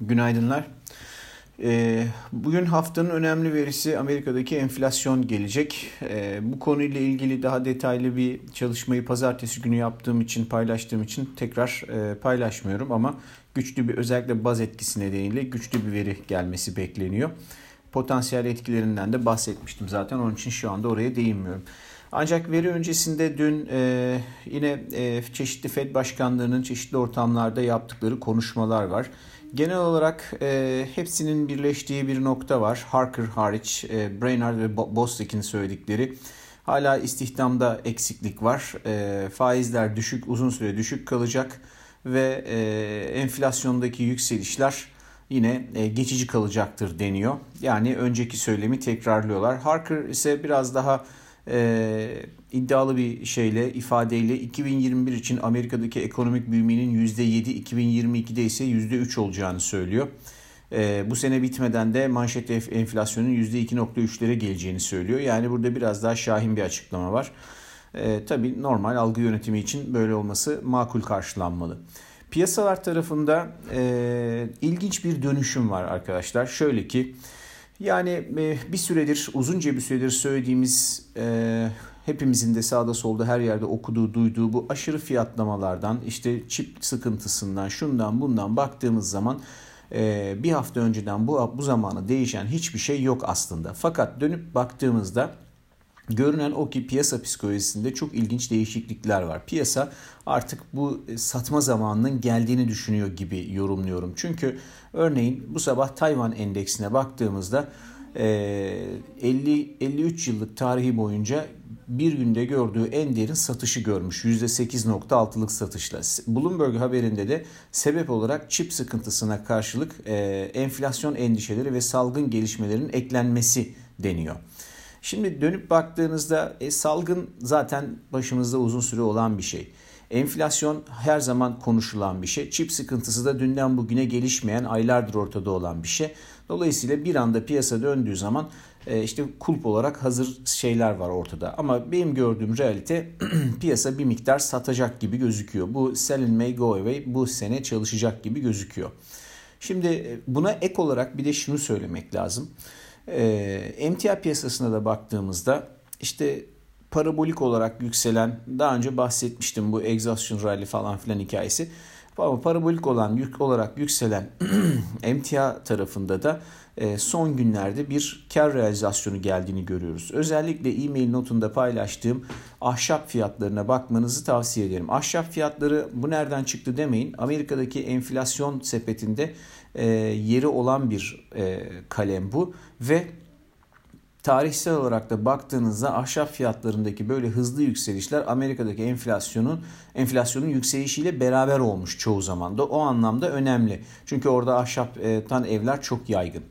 Günaydınlar. Ee, bugün haftanın önemli verisi Amerika'daki enflasyon gelecek. Ee, bu konuyla ilgili daha detaylı bir çalışmayı pazartesi günü yaptığım için, paylaştığım için tekrar e, paylaşmıyorum ama güçlü bir özellikle baz etkisi nedeniyle güçlü bir veri gelmesi bekleniyor. Potansiyel etkilerinden de bahsetmiştim zaten onun için şu anda oraya değinmiyorum. Ancak veri öncesinde dün e, yine e, çeşitli Fed başkanlarının çeşitli ortamlarda yaptıkları konuşmalar var. Genel olarak e, hepsinin birleştiği bir nokta var. Harker hariç, e, Brainard ve Bostic'in söyledikleri. Hala istihdamda eksiklik var. E, faizler düşük, uzun süre düşük kalacak ve e, enflasyondaki yükselişler yine e, geçici kalacaktır deniyor. Yani önceki söylemi tekrarlıyorlar. Harker ise biraz daha e, iddialı bir şeyle ifadeyle 2021 için Amerika'daki ekonomik büyümenin %7, 2022'de ise %3 olacağını söylüyor. E, bu sene bitmeden de manşet enflasyonun %2.3'lere geleceğini söylüyor. Yani burada biraz daha şahin bir açıklama var. E, tabii normal algı yönetimi için böyle olması makul karşılanmalı. Piyasalar tarafında e, ilginç bir dönüşüm var arkadaşlar. Şöyle ki yani e, bir süredir uzunca bir süredir söylediğimiz e, hepimizin de sağda solda her yerde okuduğu duyduğu bu aşırı fiyatlamalardan işte çip sıkıntısından şundan bundan baktığımız zaman e, bir hafta önceden bu, bu zamana değişen hiçbir şey yok aslında. Fakat dönüp baktığımızda Görünen o ki piyasa psikolojisinde çok ilginç değişiklikler var. Piyasa artık bu satma zamanının geldiğini düşünüyor gibi yorumluyorum. Çünkü örneğin bu sabah Tayvan endeksine baktığımızda 50 53 yıllık tarihi boyunca bir günde gördüğü en derin satışı görmüş. %8.6'lık satışla. Bloomberg haberinde de sebep olarak çip sıkıntısına karşılık enflasyon endişeleri ve salgın gelişmelerin eklenmesi deniyor. Şimdi dönüp baktığınızda e, salgın zaten başımızda uzun süre olan bir şey. Enflasyon her zaman konuşulan bir şey. Çip sıkıntısı da dünden bugüne gelişmeyen aylardır ortada olan bir şey. Dolayısıyla bir anda piyasa döndüğü zaman e, işte kulp olarak hazır şeyler var ortada. Ama benim gördüğüm realite piyasa bir miktar satacak gibi gözüküyor. Bu sell and may go away bu sene çalışacak gibi gözüküyor. Şimdi e, buna ek olarak bir de şunu söylemek lazım. E, emtia piyasasına da baktığımızda işte parabolik olarak yükselen daha önce bahsetmiştim bu exhaustion rally falan filan hikayesi. Ama parabolik olan yük olarak yükselen emtia tarafında da e, son günlerde bir kar realizasyonu geldiğini görüyoruz. Özellikle e-mail notunda paylaştığım ahşap fiyatlarına bakmanızı tavsiye ederim. Ahşap fiyatları bu nereden çıktı demeyin. Amerika'daki enflasyon sepetinde e, yeri olan bir e, kalem bu ve tarihsel olarak da baktığınızda ahşap fiyatlarındaki böyle hızlı yükselişler Amerika'daki enflasyonun enflasyonun yükselişiyle beraber olmuş çoğu zaman da o anlamda önemli. Çünkü orada ahşaptan evler çok yaygın.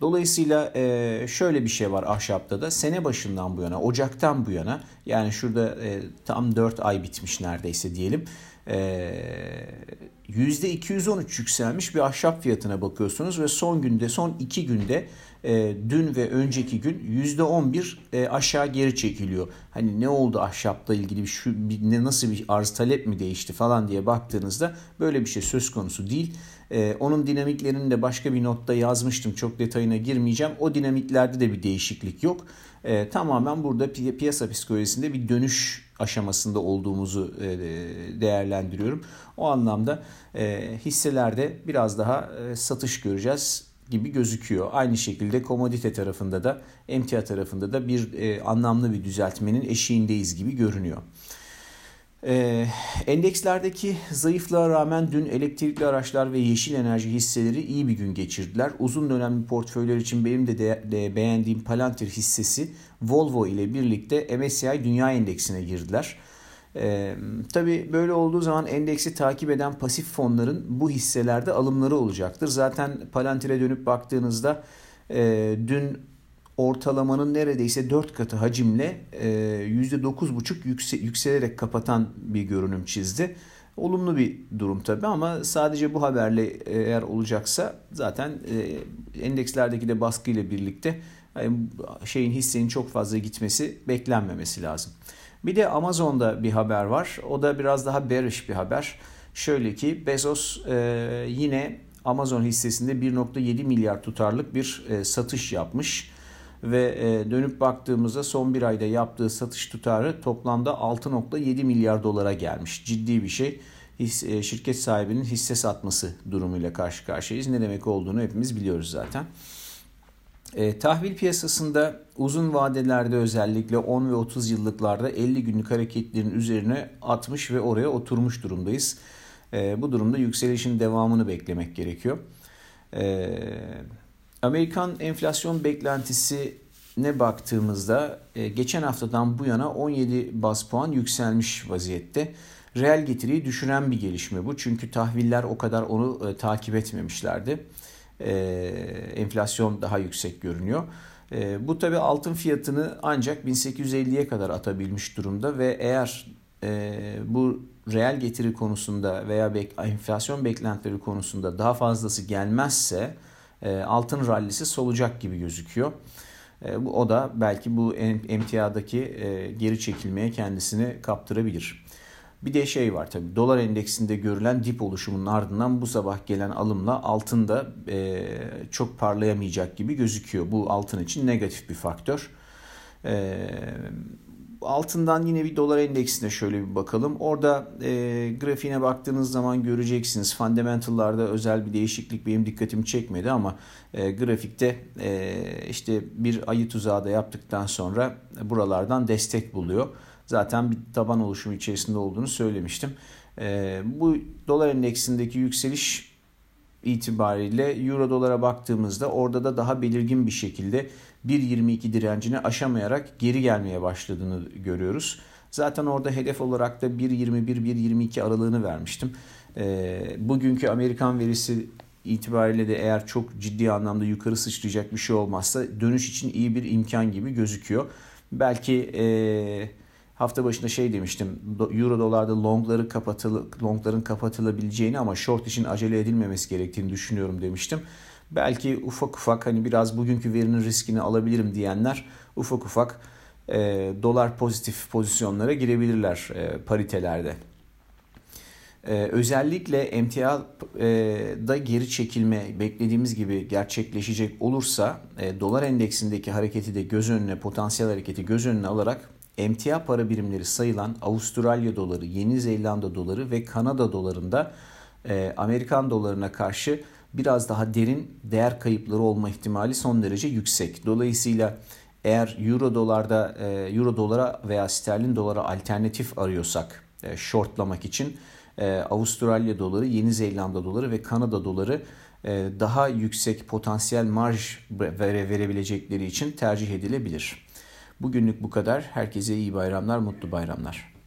Dolayısıyla e, şöyle bir şey var ahşapta da sene başından bu yana, Ocak'tan bu yana yani şurada tam 4 ay bitmiş neredeyse diyelim. %213 yükselmiş bir ahşap fiyatına bakıyorsunuz ve son günde son 2 günde e, dün ve önceki gün %11 e, aşağı geri çekiliyor. Hani ne oldu ahşapla ilgili bir şu bir, ne nasıl bir arz talep mi değişti falan diye baktığınızda böyle bir şey söz konusu değil. E, onun dinamiklerini de başka bir notta yazmıştım. Çok detayına girmeyeceğim. O dinamiklerde de bir değişiklik yok. E, tamamen burada pi- piyasa psikolojisinde bir dönüş aşamasında olduğumuzu e, değerlendiriyorum. O anlamda e, hisselerde biraz daha e, satış göreceğiz gibi gözüküyor. Aynı şekilde komodite tarafında da emtia tarafında da bir e, anlamlı bir düzeltmenin eşiğindeyiz gibi görünüyor. E, endekslerdeki zayıflığa rağmen dün elektrikli araçlar ve yeşil enerji hisseleri iyi bir gün geçirdiler. Uzun dönemli portföyler için benim de, de, de beğendiğim Palantir hissesi Volvo ile birlikte MSCI Dünya Endeksine girdiler. Ee, tabii böyle olduğu zaman endeksi takip eden pasif fonların bu hisselerde alımları olacaktır. Zaten Palantir'e dönüp baktığınızda e, dün ortalamanın neredeyse 4 katı hacimle e, %9,5 yükse, yükselerek kapatan bir görünüm çizdi. Olumlu bir durum tabii ama sadece bu haberle eğer olacaksa zaten e, endekslerdeki de baskıyla birlikte şeyin hissenin çok fazla gitmesi beklenmemesi lazım. Bir de Amazon'da bir haber var. O da biraz daha bearish bir haber. Şöyle ki Bezos e, yine Amazon hissesinde 1.7 milyar tutarlık bir e, satış yapmış ve e, dönüp baktığımızda son bir ayda yaptığı satış tutarı toplamda 6.7 milyar dolara gelmiş. Ciddi bir şey. E, şirket sahibinin hisse satması durumuyla karşı karşıyayız. Ne demek olduğunu hepimiz biliyoruz zaten. E, tahvil piyasasında uzun vadelerde özellikle 10 ve 30 yıllıklarda 50 günlük hareketlerin üzerine atmış ve oraya oturmuş durumdayız. E, bu durumda yükselişin devamını beklemek gerekiyor. E, Amerikan enflasyon beklentisi ne baktığımızda e, geçen haftadan bu yana 17 bas puan yükselmiş vaziyette. Reel getiriyi düşüren bir gelişme bu. Çünkü tahviller o kadar onu e, takip etmemişlerdi. E, enflasyon daha yüksek görünüyor. Bu tabi altın fiyatını ancak 1850'ye kadar atabilmiş durumda ve eğer bu reel getiri konusunda veya enflasyon beklentileri konusunda daha fazlası gelmezse altın rallisi solacak gibi gözüküyor. E, bu o da belki bu emtiadaki e, geri çekilmeye kendisini kaptırabilir. Bir de şey var tabii dolar endeksinde görülen dip oluşumunun ardından bu sabah gelen alımla altın da e, çok parlayamayacak gibi gözüküyor. Bu altın için negatif bir faktör. E, altından yine bir dolar endeksine şöyle bir bakalım. Orada e, grafiğine baktığınız zaman göreceksiniz. Fundamental'larda özel bir değişiklik benim dikkatimi çekmedi ama e, grafikte e, işte bir ayı tuzağı da yaptıktan sonra buralardan destek buluyor. Zaten bir taban oluşumu içerisinde olduğunu söylemiştim. E, bu dolar endeksindeki yükseliş itibariyle euro dolara baktığımızda orada da daha belirgin bir şekilde 1.22 direncini aşamayarak geri gelmeye başladığını görüyoruz. Zaten orada hedef olarak da 1.21-1.22 aralığını vermiştim. E, bugünkü Amerikan verisi itibariyle de eğer çok ciddi anlamda yukarı sıçrayacak bir şey olmazsa dönüş için iyi bir imkan gibi gözüküyor. Belki e, hafta başında şey demiştim. Euro dolarda longları kapatılı, longların kapatılabileceğini ama short için acele edilmemesi gerektiğini düşünüyorum demiştim. Belki ufak ufak hani biraz bugünkü verinin riskini alabilirim diyenler ufak ufak e, dolar pozitif pozisyonlara girebilirler e, paritelerde. Ee, özellikle emtiada e, geri çekilme beklediğimiz gibi gerçekleşecek olursa e, dolar endeksindeki hareketi de göz önüne potansiyel hareketi göz önüne alarak emtia para birimleri sayılan Avustralya doları, Yeni Zelanda doları ve Kanada dolarında e, Amerikan dolarına karşı biraz daha derin değer kayıpları olma ihtimali son derece yüksek. Dolayısıyla eğer euro dolarda e, euro dolara veya sterlin dolara alternatif arıyorsak e, shortlamak için e, Avustralya doları, Yeni Zelanda doları ve Kanada doları e, daha yüksek potansiyel marj vere, verebilecekleri için tercih edilebilir. Bugünlük bu kadar. Herkese iyi bayramlar, mutlu bayramlar.